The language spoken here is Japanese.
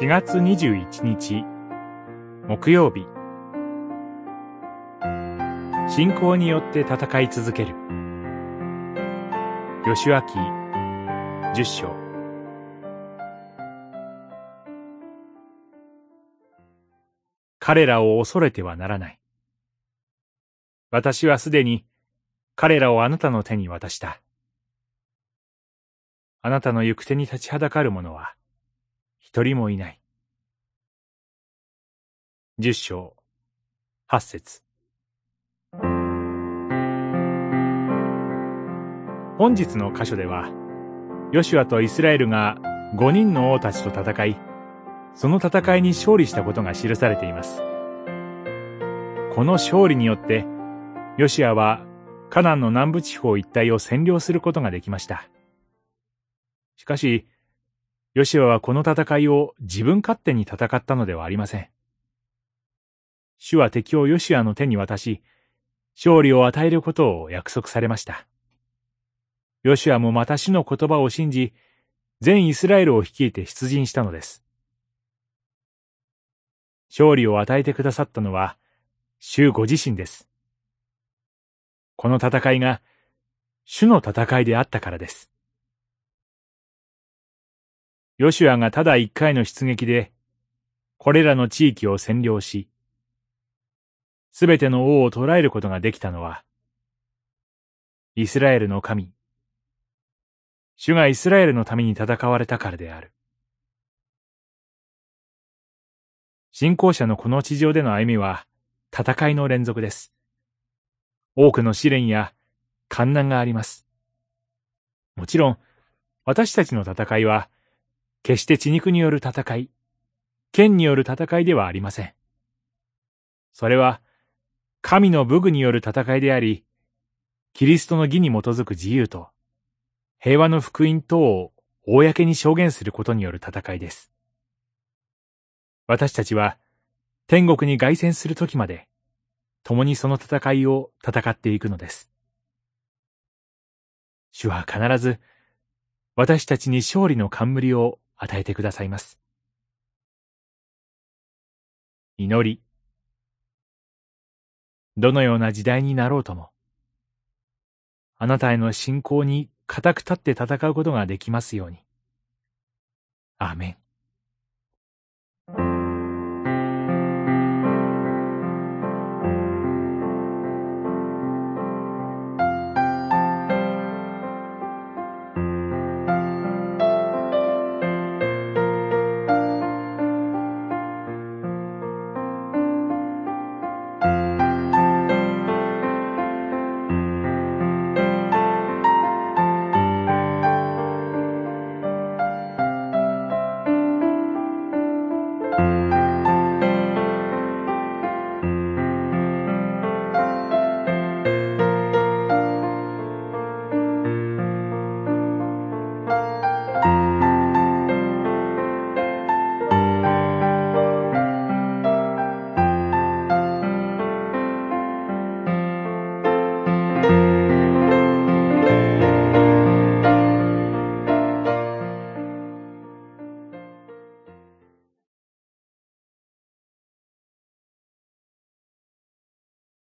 4月21日。木曜日。信仰によって戦い続ける。吉脇十章。彼らを恐れてはならない。私はすでに彼らをあなたの手に渡した。あなたの行く手に立ちはだかる者は一人もいない。十章、八節。本日の箇所では、ヨシュアとイスラエルが五人の王たちと戦い、その戦いに勝利したことが記されています。この勝利によって、ヨシュアはカナンの南部地方一帯を占領することができました。しかし、ヨシュアはこの戦いを自分勝手に戦ったのではありません。主は敵をヨシュアの手に渡し、勝利を与えることを約束されました。ヨシュアもまた主の言葉を信じ、全イスラエルを率いて出陣したのです。勝利を与えてくださったのは、主ご自身です。この戦いが、主の戦いであったからです。ヨシュアがただ一回の出撃で、これらの地域を占領し、すべての王を捕らえることができたのは、イスラエルの神、主がイスラエルのために戦われたからである。信仰者のこの地上での歩みは、戦いの連続です。多くの試練や困難があります。もちろん、私たちの戦いは、決して血肉による戦い、剣による戦いではありません。それは、神の武具による戦いであり、キリストの義に基づく自由と、平和の福音等を公に証言することによる戦いです。私たちは、天国に凱旋する時まで、共にその戦いを戦っていくのです。主は必ず、私たちに勝利の冠を与えてくださいます。祈り。どのような時代になろうとも、あなたへの信仰に固く立って戦うことができますように。アーメン。